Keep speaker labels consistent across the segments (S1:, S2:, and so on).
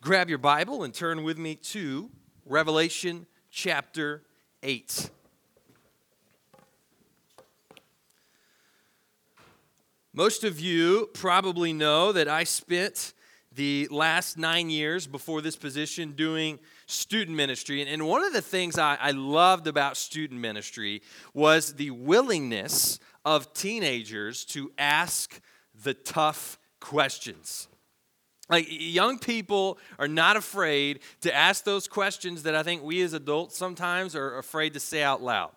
S1: grab your Bible and turn with me to Revelation chapter 8. Most of you probably know that I spent the last nine years before this position doing student ministry. And, one of the things I, I loved about student ministry was the willingness of teenagers to ask the tough questions. Like, young people are not afraid to ask those questions that I think we as adults sometimes are afraid to say out loud.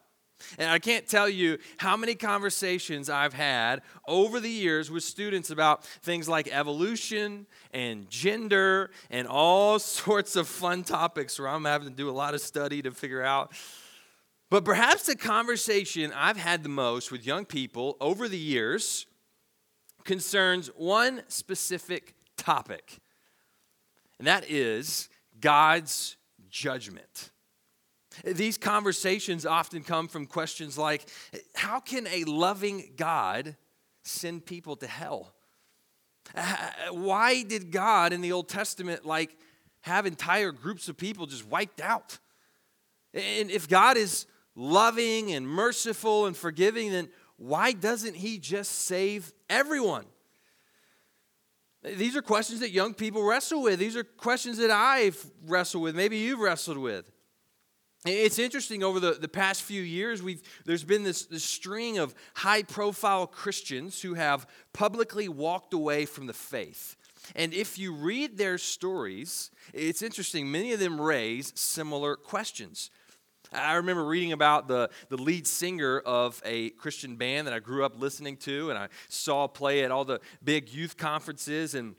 S1: And I can't tell you how many conversations I've had over the years with students about things like evolution and gender and all sorts of fun topics where I'm having to do a lot of study to figure out. But perhaps the conversation I've had the most with young people over the years concerns one specific topic, and that is God's judgment. These conversations often come from questions like How can a loving God send people to hell? Why did God in the Old Testament like have entire groups of people just wiped out? And if God is loving and merciful and forgiving, then why doesn't He just save everyone? These are questions that young people wrestle with. These are questions that I've wrestled with. Maybe you've wrestled with. It's interesting over the, the past few years, we've, there's been this, this string of high profile Christians who have publicly walked away from the faith. And if you read their stories, it's interesting, many of them raise similar questions. I remember reading about the, the lead singer of a Christian band that I grew up listening to, and I saw play at all the big youth conferences. And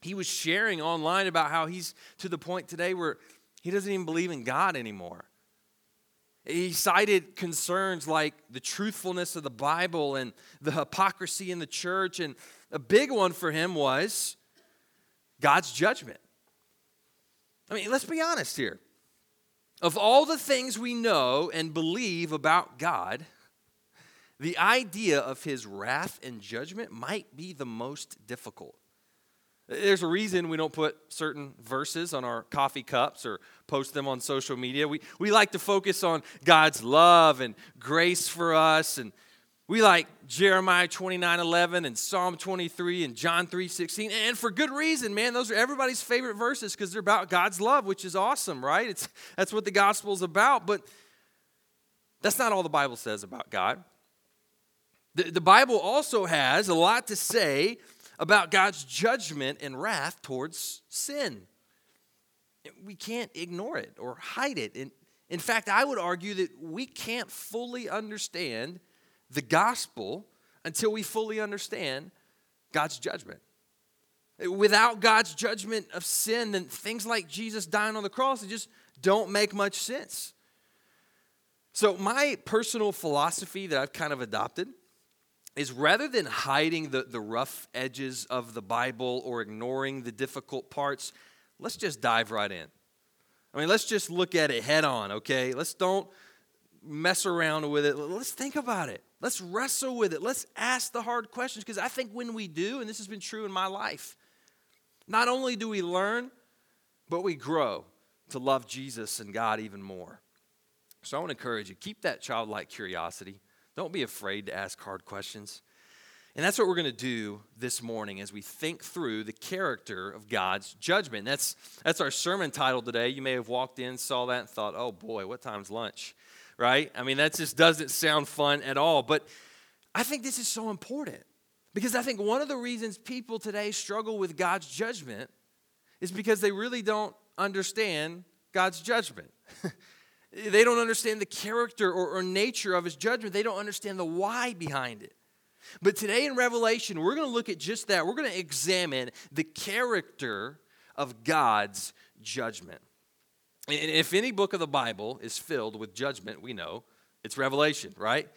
S1: he was sharing online about how he's to the point today where he doesn't even believe in God anymore. He cited concerns like the truthfulness of the Bible and the hypocrisy in the church. And a big one for him was God's judgment. I mean, let's be honest here. Of all the things we know and believe about God, the idea of his wrath and judgment might be the most difficult. There's a reason we don't put certain verses on our coffee cups or post them on social media. We, we like to focus on God's love and grace for us. And we like Jeremiah 29 11 and Psalm 23 and John 3 16. And for good reason, man. Those are everybody's favorite verses because they're about God's love, which is awesome, right? It's, that's what the gospel is about. But that's not all the Bible says about God. The, the Bible also has a lot to say about God's judgment and wrath towards sin. We can't ignore it or hide it. In, in fact, I would argue that we can't fully understand the gospel until we fully understand God's judgment. Without God's judgment of sin, then things like Jesus dying on the cross, just don't make much sense. So, my personal philosophy that I've kind of adopted is rather than hiding the, the rough edges of the Bible or ignoring the difficult parts, let's just dive right in. I mean, let's just look at it head on, okay? Let's don't mess around with it. Let's think about it. Let's wrestle with it. Let's ask the hard questions because I think when we do, and this has been true in my life, not only do we learn, but we grow to love Jesus and God even more. So I want to encourage you keep that childlike curiosity. Don't be afraid to ask hard questions. And that's what we're going to do this morning as we think through the character of God's judgment. That's, that's our sermon title today. You may have walked in, saw that, and thought, oh boy, what time's lunch? Right? I mean, that just doesn't sound fun at all. But I think this is so important because I think one of the reasons people today struggle with God's judgment is because they really don't understand God's judgment. They don't understand the character or, or nature of his judgment. They don't understand the why behind it. But today in Revelation, we're going to look at just that. We're going to examine the character of God's judgment. And if any book of the Bible is filled with judgment, we know it's Revelation, right?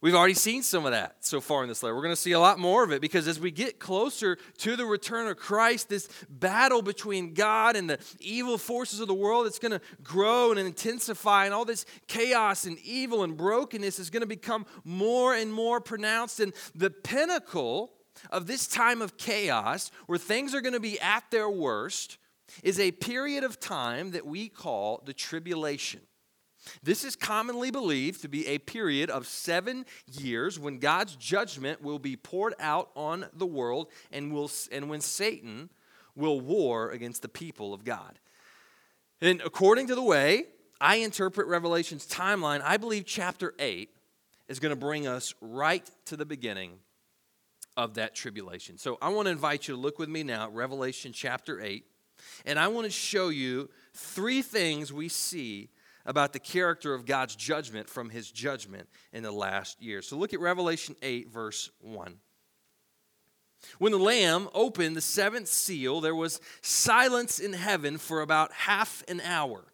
S1: We've already seen some of that so far in this letter. We're going to see a lot more of it because as we get closer to the return of Christ, this battle between God and the evil forces of the world, it's going to grow and intensify, and all this chaos and evil and brokenness is going to become more and more pronounced. And the pinnacle of this time of chaos, where things are going to be at their worst, is a period of time that we call the tribulation. This is commonly believed to be a period of seven years when God's judgment will be poured out on the world and, will, and when Satan will war against the people of God. And according to the way I interpret Revelation's timeline, I believe chapter 8 is going to bring us right to the beginning of that tribulation. So I want to invite you to look with me now at Revelation chapter 8, and I want to show you three things we see about the character of God's judgment from his judgment in the last year. So look at Revelation 8, verse 1. When the Lamb opened the seventh seal, there was silence in heaven for about half an hour.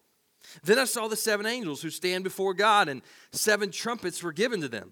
S1: Then I saw the seven angels who stand before God, and seven trumpets were given to them.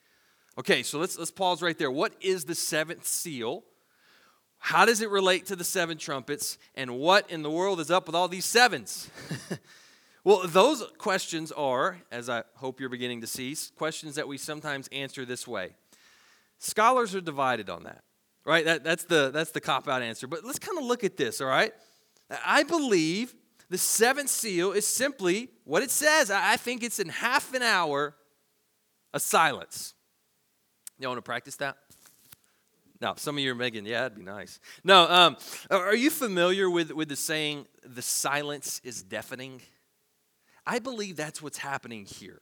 S1: Okay, so let's, let's pause right there. What is the seventh seal? How does it relate to the seven trumpets? And what in the world is up with all these sevens? Well, those questions are, as I hope you're beginning to see, questions that we sometimes answer this way. Scholars are divided on that, right? That, that's the, that's the cop out answer. But let's kind of look at this, all right? I believe the seventh seal is simply what it says. I think it's in half an hour a silence. You want to practice that? No, some of you are making, yeah, that'd be nice. No, um, are you familiar with, with the saying, the silence is deafening? I believe that's what's happening here.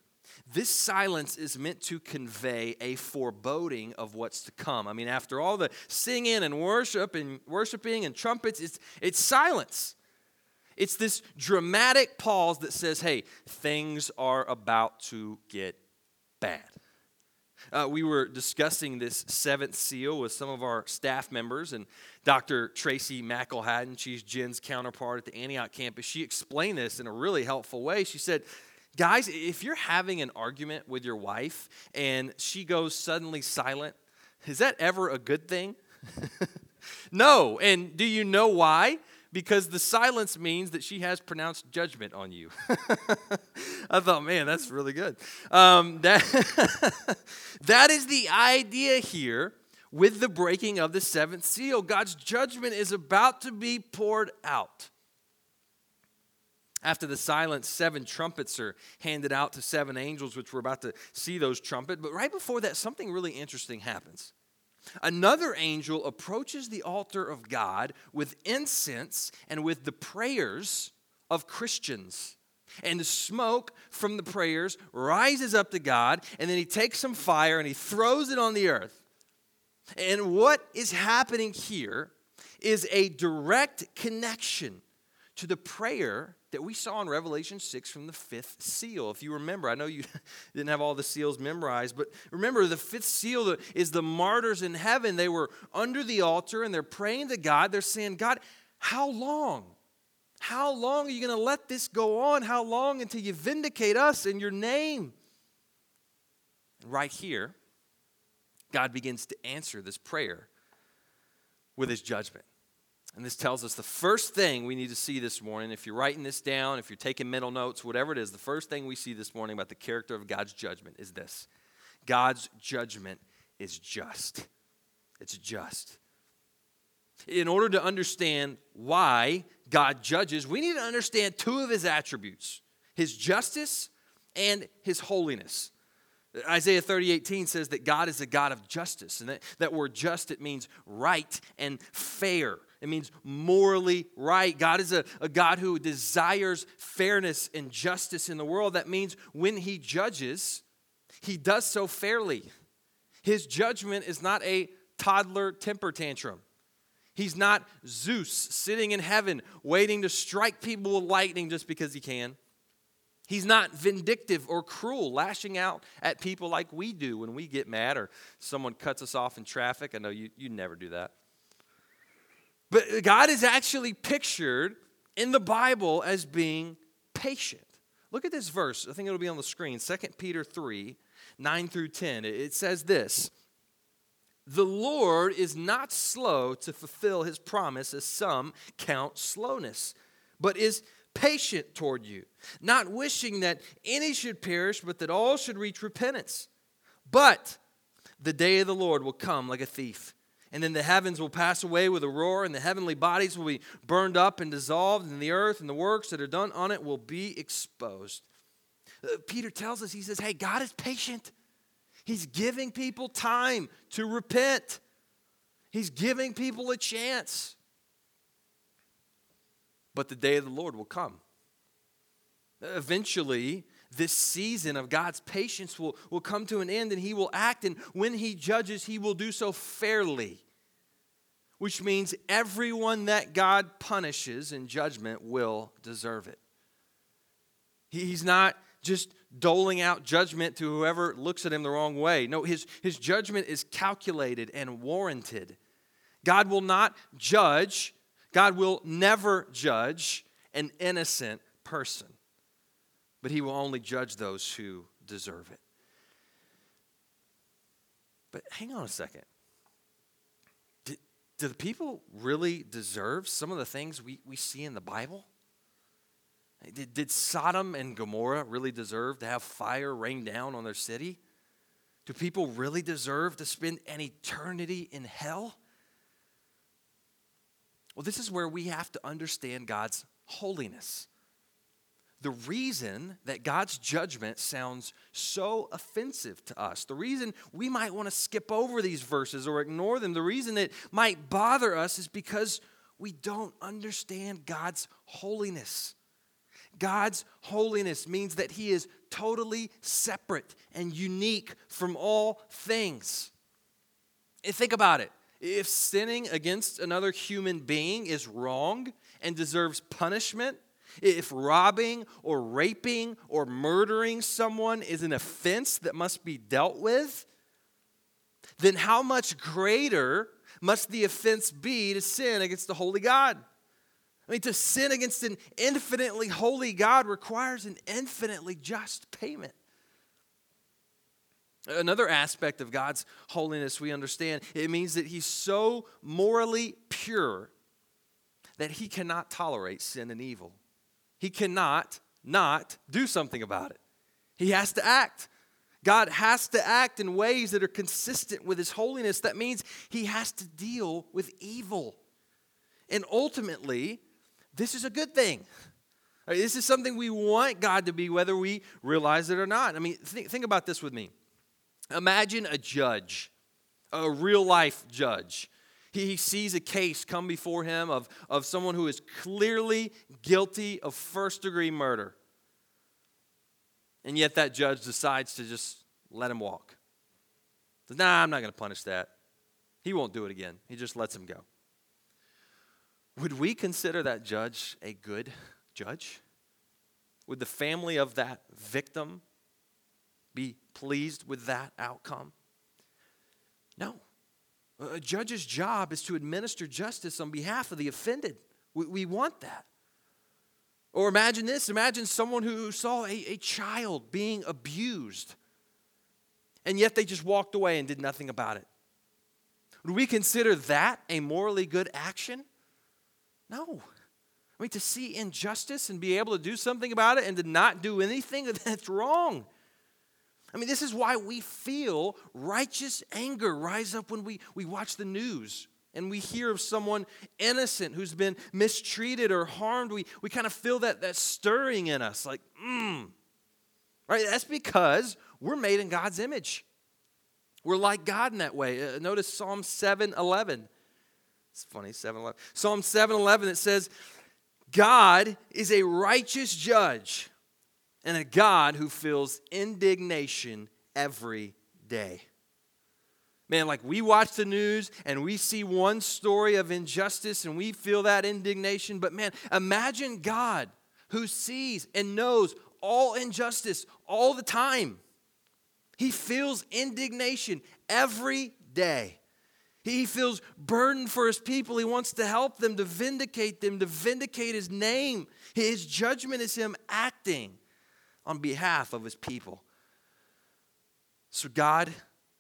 S1: This silence is meant to convey a foreboding of what's to come. I mean, after all the singing and worship and worshiping and trumpets, it's, it's silence. It's this dramatic pause that says, hey, things are about to get bad. Uh, we were discussing this seventh seal with some of our staff members, and Dr. Tracy McElhatton, she's Jen's counterpart at the Antioch campus, she explained this in a really helpful way. She said, Guys, if you're having an argument with your wife and she goes suddenly silent, is that ever a good thing? no. And do you know why? Because the silence means that she has pronounced judgment on you. I thought, man, that's really good. Um, that, that is the idea here with the breaking of the seventh seal. God's judgment is about to be poured out. After the silence, seven trumpets are handed out to seven angels, which we're about to see those trumpet. But right before that, something really interesting happens. Another angel approaches the altar of God with incense and with the prayers of Christians. And the smoke from the prayers rises up to God, and then he takes some fire and he throws it on the earth. And what is happening here is a direct connection to the prayer that we saw in Revelation 6 from the fifth seal. If you remember, I know you didn't have all the seals memorized, but remember the fifth seal is the martyrs in heaven. They were under the altar and they're praying to God. They're saying, God, how long? How long are you going to let this go on? How long until you vindicate us in your name? Right here, God begins to answer this prayer with his judgment. And this tells us the first thing we need to see this morning, if you're writing this down, if you're taking mental notes, whatever it is, the first thing we see this morning about the character of God's judgment is this God's judgment is just. It's just. In order to understand why God judges, we need to understand two of his attributes his justice and his holiness. Isaiah 30, 18 says that God is a God of justice. And that, that word just, it means right and fair. It means morally right. God is a, a God who desires fairness and justice in the world. That means when he judges, he does so fairly. His judgment is not a toddler temper tantrum. He's not Zeus sitting in heaven waiting to strike people with lightning just because he can. He's not vindictive or cruel, lashing out at people like we do when we get mad or someone cuts us off in traffic. I know you, you never do that. But God is actually pictured in the Bible as being patient, Look at this verse. I think it'll be on the screen. 2 Peter 3 9 through 10. It says this The Lord is not slow to fulfill his promise, as some count slowness, but is patient toward you, not wishing that any should perish, but that all should reach repentance. But the day of the Lord will come like a thief. And then the heavens will pass away with a roar, and the heavenly bodies will be burned up and dissolved, and the earth and the works that are done on it will be exposed. Uh, Peter tells us, he says, Hey, God is patient. He's giving people time to repent, He's giving people a chance. But the day of the Lord will come. Eventually, this season of God's patience will, will come to an end and he will act. And when he judges, he will do so fairly, which means everyone that God punishes in judgment will deserve it. He's not just doling out judgment to whoever looks at him the wrong way. No, his, his judgment is calculated and warranted. God will not judge, God will never judge an innocent person but he will only judge those who deserve it. But hang on a second. Do the people really deserve some of the things we, we see in the Bible? Did, did Sodom and Gomorrah really deserve to have fire rain down on their city? Do people really deserve to spend an eternity in hell? Well, this is where we have to understand God's holiness the reason that God's judgment sounds so offensive to us, the reason we might want to skip over these verses or ignore them, the reason it might bother us is because we don't understand God's holiness. God's holiness means that He is totally separate and unique from all things. And think about it. If sinning against another human being is wrong and deserves punishment, if robbing or raping or murdering someone is an offense that must be dealt with, then how much greater must the offense be to sin against the holy God? I mean, to sin against an infinitely holy God requires an infinitely just payment. Another aspect of God's holiness we understand it means that He's so morally pure that He cannot tolerate sin and evil. He cannot not do something about it. He has to act. God has to act in ways that are consistent with His holiness. That means He has to deal with evil. And ultimately, this is a good thing. This is something we want God to be, whether we realize it or not. I mean, think, think about this with me. Imagine a judge, a real life judge. He sees a case come before him of, of someone who is clearly guilty of first degree murder. And yet that judge decides to just let him walk. Nah, I'm not going to punish that. He won't do it again. He just lets him go. Would we consider that judge a good judge? Would the family of that victim be pleased with that outcome? No. A judge's job is to administer justice on behalf of the offended. We, we want that. Or imagine this imagine someone who saw a, a child being abused, and yet they just walked away and did nothing about it. Would we consider that a morally good action? No. I mean, to see injustice and be able to do something about it and to not do anything, that's wrong. I mean, this is why we feel righteous anger rise up when we, we watch the news and we hear of someone innocent who's been mistreated or harmed. We, we kind of feel that, that stirring in us, like, mmm. Right? That's because we're made in God's image. We're like God in that way. Uh, notice Psalm 7 11. It's funny, 7 11. Psalm 7 11, it says, God is a righteous judge and a God who feels indignation every day. Man, like we watch the news and we see one story of injustice and we feel that indignation, but man, imagine God who sees and knows all injustice all the time. He feels indignation every day. He feels burdened for his people. He wants to help them, to vindicate them, to vindicate his name. His judgment is him acting on behalf of his people. So God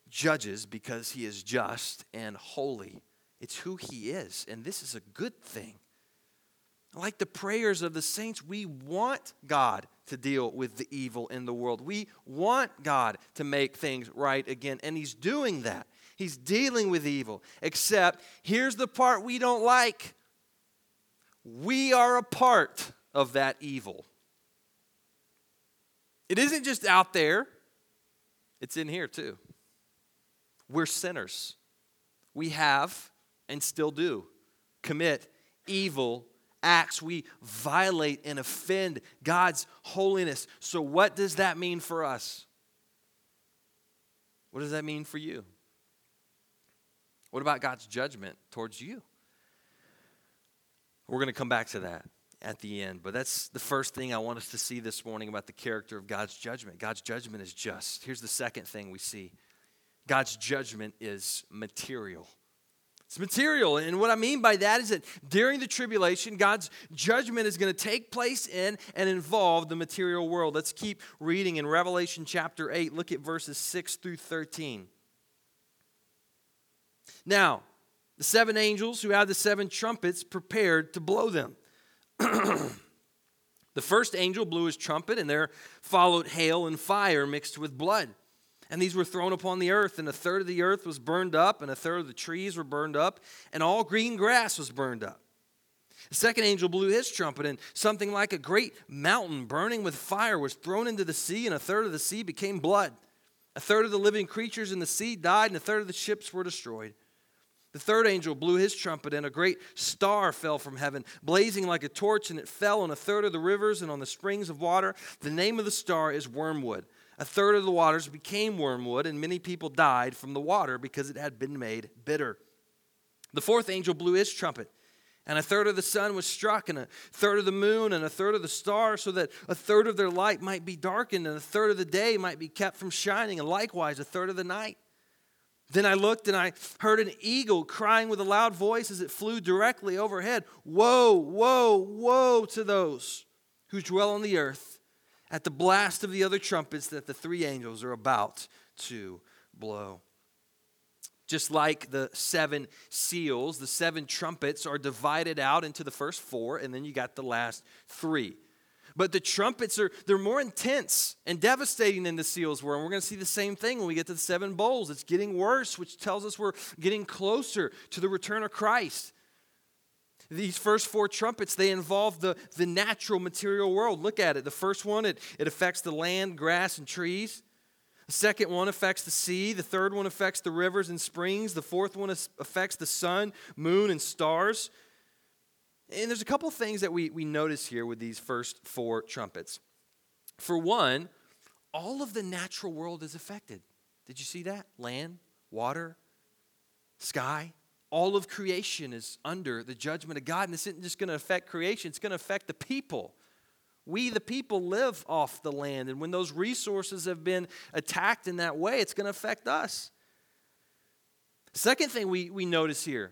S1: judges because he is just and holy. It's who he is, and this is a good thing. Like the prayers of the saints, we want God to deal with the evil in the world. We want God to make things right again, and he's doing that. He's dealing with evil. Except, here's the part we don't like we are a part of that evil. It isn't just out there, it's in here too. We're sinners. We have and still do commit evil acts. We violate and offend God's holiness. So, what does that mean for us? What does that mean for you? What about God's judgment towards you? We're going to come back to that at the end, but that's the first thing I want us to see this morning about the character of God's judgment. God's judgment is just. Here's the second thing we see God's judgment is material. It's material. And what I mean by that is that during the tribulation, God's judgment is going to take place in and involve the material world. Let's keep reading in Revelation chapter 8. Look at verses 6 through 13. Now, the seven angels who had the seven trumpets prepared to blow them. the first angel blew his trumpet, and there followed hail and fire mixed with blood. And these were thrown upon the earth, and a third of the earth was burned up, and a third of the trees were burned up, and all green grass was burned up. The second angel blew his trumpet, and something like a great mountain burning with fire was thrown into the sea, and a third of the sea became blood. A third of the living creatures in the sea died, and a third of the ships were destroyed. The third angel blew his trumpet, and a great star fell from heaven, blazing like a torch, and it fell on a third of the rivers and on the springs of water. The name of the star is Wormwood. A third of the waters became wormwood, and many people died from the water because it had been made bitter. The fourth angel blew his trumpet, and a third of the sun was struck, and a third of the moon, and a third of the stars, so that a third of their light might be darkened, and a third of the day might be kept from shining, and likewise a third of the night. Then I looked and I heard an eagle crying with a loud voice as it flew directly overhead Woe, woe, woe to those who dwell on the earth at the blast of the other trumpets that the three angels are about to blow. Just like the seven seals, the seven trumpets are divided out into the first four, and then you got the last three. But the trumpets are they're more intense and devastating than the seals were. And we're going to see the same thing when we get to the seven bowls. It's getting worse, which tells us we're getting closer to the return of Christ. These first four trumpets, they involve the, the natural material world. Look at it. The first one, it, it affects the land, grass, and trees. The second one affects the sea. The third one affects the rivers and springs. The fourth one affects the sun, moon, and stars. And there's a couple things that we, we notice here with these first four trumpets. For one, all of the natural world is affected. Did you see that? Land, water, sky. All of creation is under the judgment of God. And this isn't just going to affect creation, it's going to affect the people. We, the people, live off the land. And when those resources have been attacked in that way, it's going to affect us. Second thing we, we notice here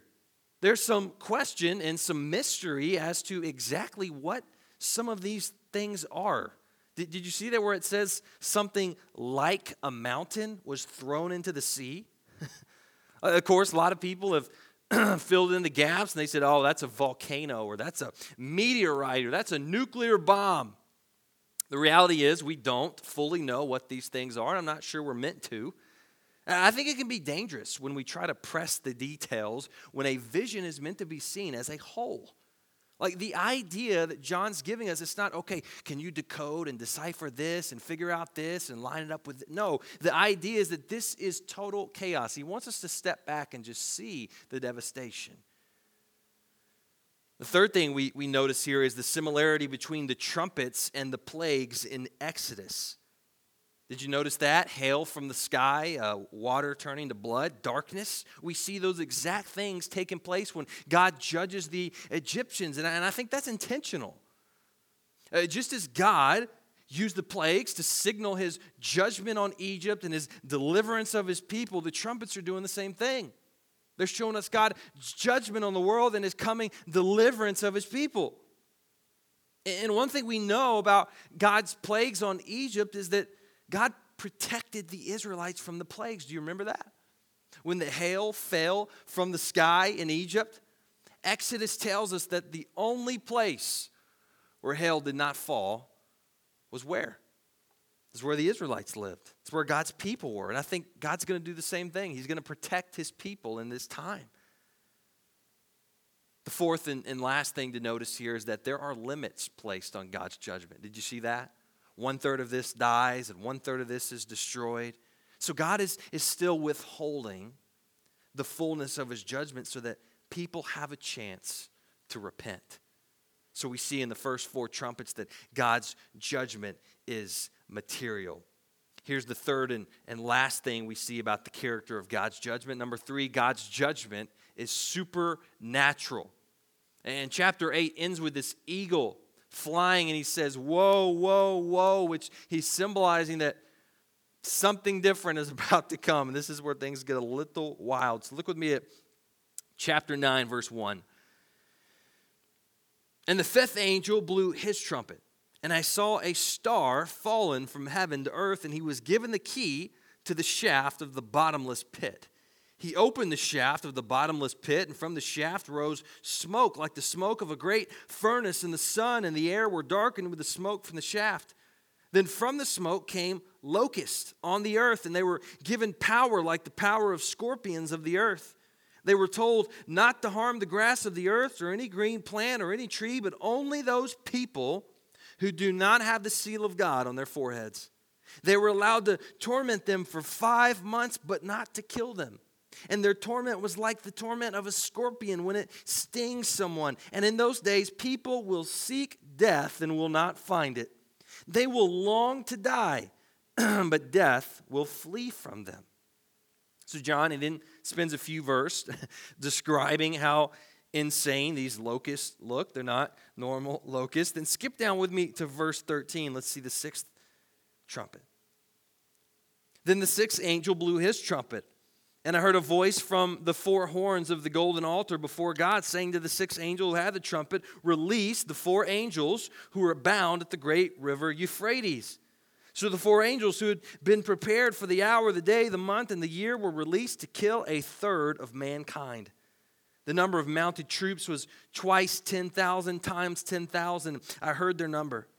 S1: there's some question and some mystery as to exactly what some of these things are. Did, did you see that where it says something like a mountain was thrown into the sea? Uh, of course, a lot of people have filled in the gaps and they said, oh, that's a volcano or that's a meteorite or that's a nuclear bomb. The reality is, we don't fully know what these things are. I'm not sure we're meant to. I think it can be dangerous when we try to press the details when a vision is meant to be seen as a whole. Like the idea that John's giving us, it's not, okay, can you decode and decipher this and figure out this and line it up with. It? No, the idea is that this is total chaos. He wants us to step back and just see the devastation. The third thing we, we notice here is the similarity between the trumpets and the plagues in Exodus. Did you notice that? Hail from the sky, uh, water turning to blood, darkness. We see those exact things taking place when God judges the Egyptians. And I, and I think that's intentional. Uh, just as God used the plagues to signal his judgment on Egypt and his deliverance of his people, the trumpets are doing the same thing. They're showing us God's judgment on the world and his coming deliverance of his people. And one thing we know about God's plagues on Egypt is that God protected the Israelites from the plagues. Do you remember that? When the hail fell from the sky in Egypt, Exodus tells us that the only place where hail did not fall was where? It's where the Israelites lived. It's where God's people were. And I think God's going to do the same thing. He's going to protect his people in this time. The fourth and, and last thing to notice here is that there are limits placed on God's judgment. Did you see that? One third of this dies, and one third of this is destroyed. So God is, is still withholding the fullness of his judgment so that people have a chance to repent. So we see in the first four trumpets that God's judgment is material. Here's the third and, and last thing we see about the character of God's judgment. Number three, God's judgment is supernatural. And chapter 8 ends with this eagle flying, and he says, Woe, woe, woe, which he's symbolizing that something different is about to come. And this is where things get a little wild. So look with me at chapter 9, verse 1. And the fifth angel blew his trumpet, and I saw a star fallen from heaven to earth, and he was given the key to the shaft of the bottomless pit. He opened the shaft of the bottomless pit, and from the shaft rose smoke like the smoke of a great furnace, and the sun and the air were darkened with the smoke from the shaft. Then from the smoke came locusts on the earth, and they were given power like the power of scorpions of the earth. They were told not to harm the grass of the earth or any green plant or any tree, but only those people who do not have the seal of God on their foreheads. They were allowed to torment them for five months, but not to kill them. And their torment was like the torment of a scorpion when it stings someone. And in those days, people will seek death and will not find it. They will long to die, but death will flee from them. So, John, and then spends a few verses describing how insane these locusts look. They're not normal locusts. Then skip down with me to verse 13. Let's see the sixth trumpet. Then the sixth angel blew his trumpet and I heard a voice from the four horns of the golden altar before God saying to the sixth angel who had the trumpet, Release the four angels who are bound at the great river Euphrates. So the four angels who had been prepared for the hour, the day, the month, and the year were released to kill a third of mankind. The number of mounted troops was twice 10,000 times 10,000. I heard their number.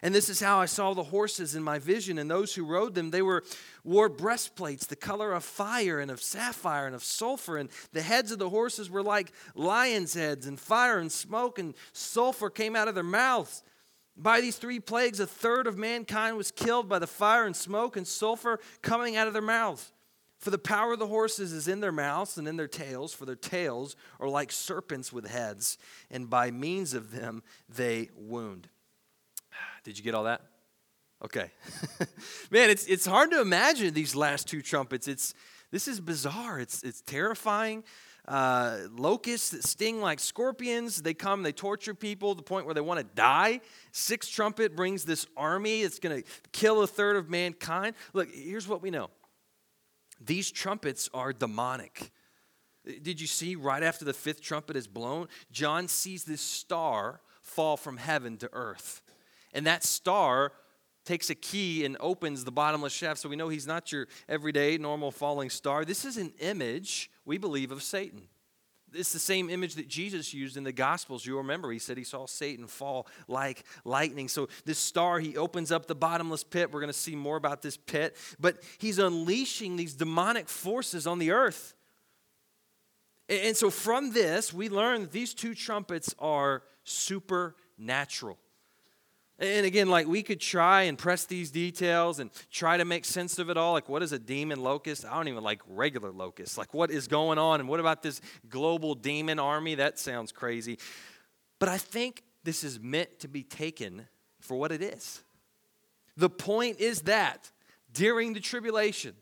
S1: And this is how I saw the horses in my vision, and those who rode them. They were wore breastplates, the color of fire and of sapphire and of sulfur, and the heads of the horses were like lions' heads, and fire and smoke and sulfur came out of their mouths. By these three plagues, a third of mankind was killed by the fire and smoke and sulfur coming out of their mouths. For the power of the horses is in their mouths and in their tails, for their tails are like serpents with heads, and by means of them they wound. Did you get all that? Okay. Man, it's, it's hard to imagine these last two trumpets. It's, this is bizarre. It's, it's terrifying. Uh, locusts that sting like scorpions. They come, they torture people to the point where they want to die. Sixth trumpet brings this army that's going to kill a third of mankind. Look, here's what we know these trumpets are demonic. Did you see right after the fifth trumpet is blown? John sees this star fall from heaven to earth. And that star takes a key and opens the bottomless shaft. So we know he's not your everyday, normal falling star. This is an image, we believe, of Satan. It's the same image that Jesus used in the Gospels. You remember, he said he saw Satan fall like lightning. So, this star, he opens up the bottomless pit. We're going to see more about this pit. But he's unleashing these demonic forces on the earth. And so, from this, we learn that these two trumpets are supernatural. And again, like we could try and press these details and try to make sense of it all. Like, what is a demon locust? I don't even like regular locusts. Like, what is going on? And what about this global demon army? That sounds crazy. But I think this is meant to be taken for what it is. The point is that during the tribulation,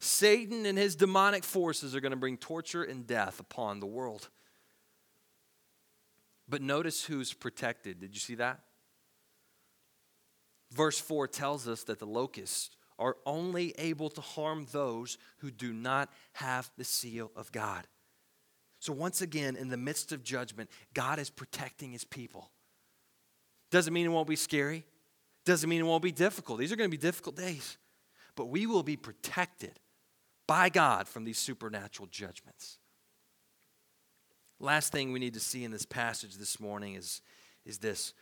S1: Satan and his demonic forces are going to bring torture and death upon the world. But notice who's protected. Did you see that? Verse 4 tells us that the locusts are only able to harm those who do not have the seal of God. So, once again, in the midst of judgment, God is protecting his people. Doesn't mean it won't be scary. Doesn't mean it won't be difficult. These are going to be difficult days. But we will be protected by God from these supernatural judgments. Last thing we need to see in this passage this morning is, is this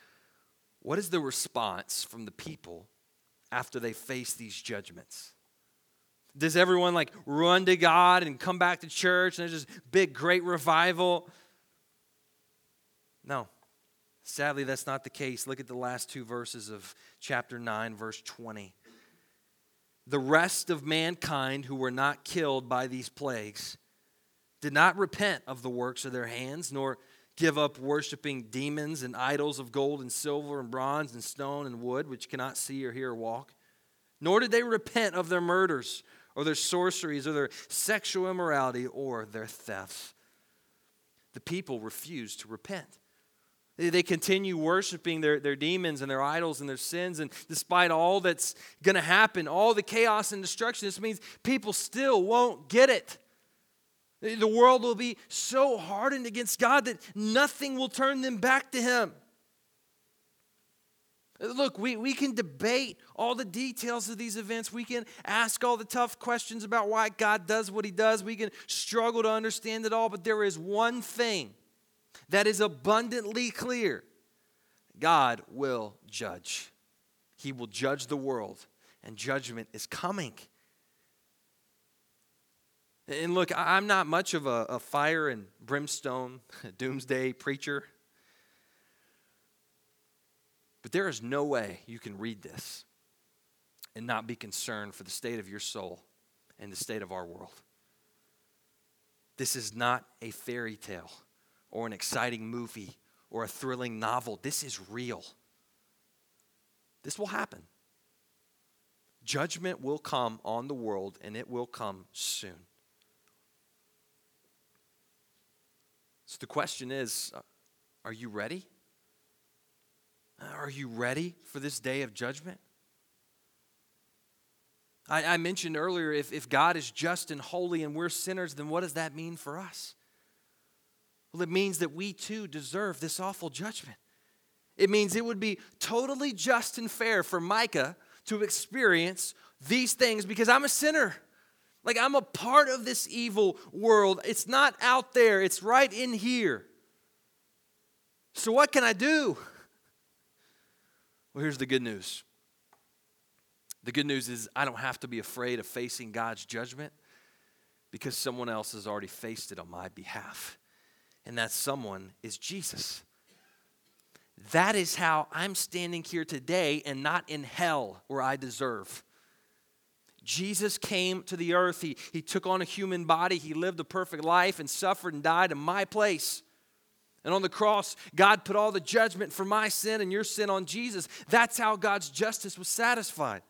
S1: What is the response from the people after they face these judgments? Does everyone like run to God and come back to church and there's this big, great revival? No. Sadly, that's not the case. Look at the last two verses of chapter 9, verse 20. The rest of mankind who were not killed by these plagues did not repent of the works of their hands, nor give up worshiping demons and idols of gold and silver and bronze and stone and wood, which cannot see or hear or walk. Nor did they repent of their murders or their sorceries or their sexual immorality or their thefts. The people refused to repent. They continue worshiping their, their demons and their idols and their sins. And despite all that's going to happen, all the chaos and destruction, this means people still won't get it. The world will be so hardened against God that nothing will turn them back to Him. Look, we, we can debate all the details of these events. We can ask all the tough questions about why God does what He does. We can struggle to understand it all, but there is one thing that is abundantly clear God will judge. He will judge the world, and judgment is coming. And look, I'm not much of a, a fire and brimstone doomsday preacher. But there is no way you can read this and not be concerned for the state of your soul and the state of our world. This is not a fairy tale or an exciting movie or a thrilling novel. This is real. This will happen. Judgment will come on the world and it will come soon. So the question is uh, are you ready? Are you ready for this day of judgment? I, I, mentioned earlier if, if God is just and holy and we're sinners, then what does that mean for us? Well, it means that we too deserve this awful judgment. It means it would be totally just and fair for Micah to experience these things because I'm a sinner. Like I'm a part of this evil world. It's not out there, it's right in here. So, what can I do? Well, here's the good news. The good news is I don't have to be afraid of facing God's judgment because someone else has already faced it on my behalf. And that someone is Jesus. That is how I'm standing here today and not in hell where I deserve. Jesus came to the earth. He, he took on a human body. He lived a perfect life and suffered and died in my place. And on the cross, God put all the judgment for my sin and your sin on Jesus. That's how God's justice was satisfied.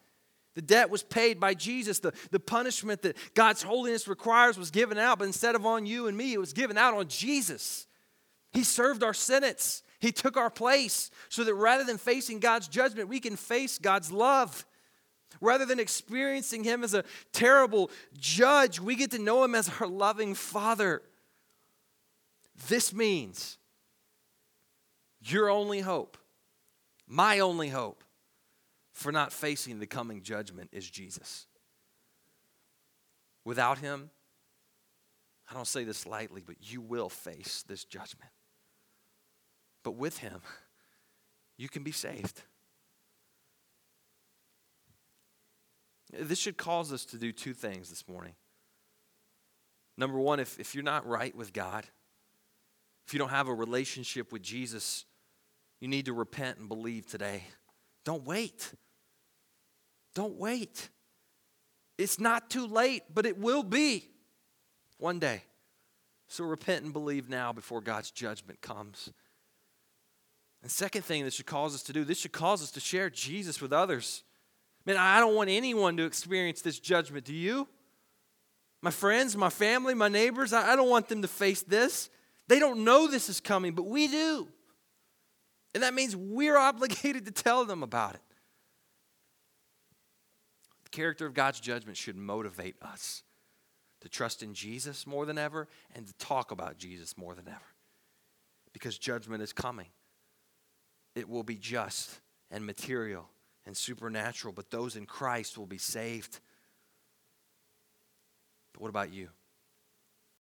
S1: The debt was paid by Jesus. The, the punishment that God's holiness requires was given out, but instead of on you and me, it was given out on Jesus. He served our sentence, He took our place so that rather than facing God's judgment, we can face God's love. Rather than experiencing Him as a terrible judge, we get to know Him as our loving Father. This means your only hope, my only hope for not facing the coming judgment is Jesus. Without Him, I don't say this lightly, but you will face this judgment. But with Him, you can be saved. This should cause us to do two things this morning. Number one, if, if you're not right with God, if you don't have a relationship with Jesus, you need to repent and believe today. Don't wait. Don't wait. It's not too late, but it will be one day. So repent and believe now before God's judgment comes. And second thing that should cause us to do, this should cause us to share Jesus with others. Man, I don't want anyone to experience this judgment. Do you? My friends, my family, my neighbors, I don't want them to face this. They don't know this is coming, but we do. And that means we're obligated to tell them about it. The character of God's judgment should motivate us to trust in Jesus more than ever and to talk about Jesus more than ever because judgment is coming. it will be just and material and supernatural, but those in Christ will be saved. But what about you?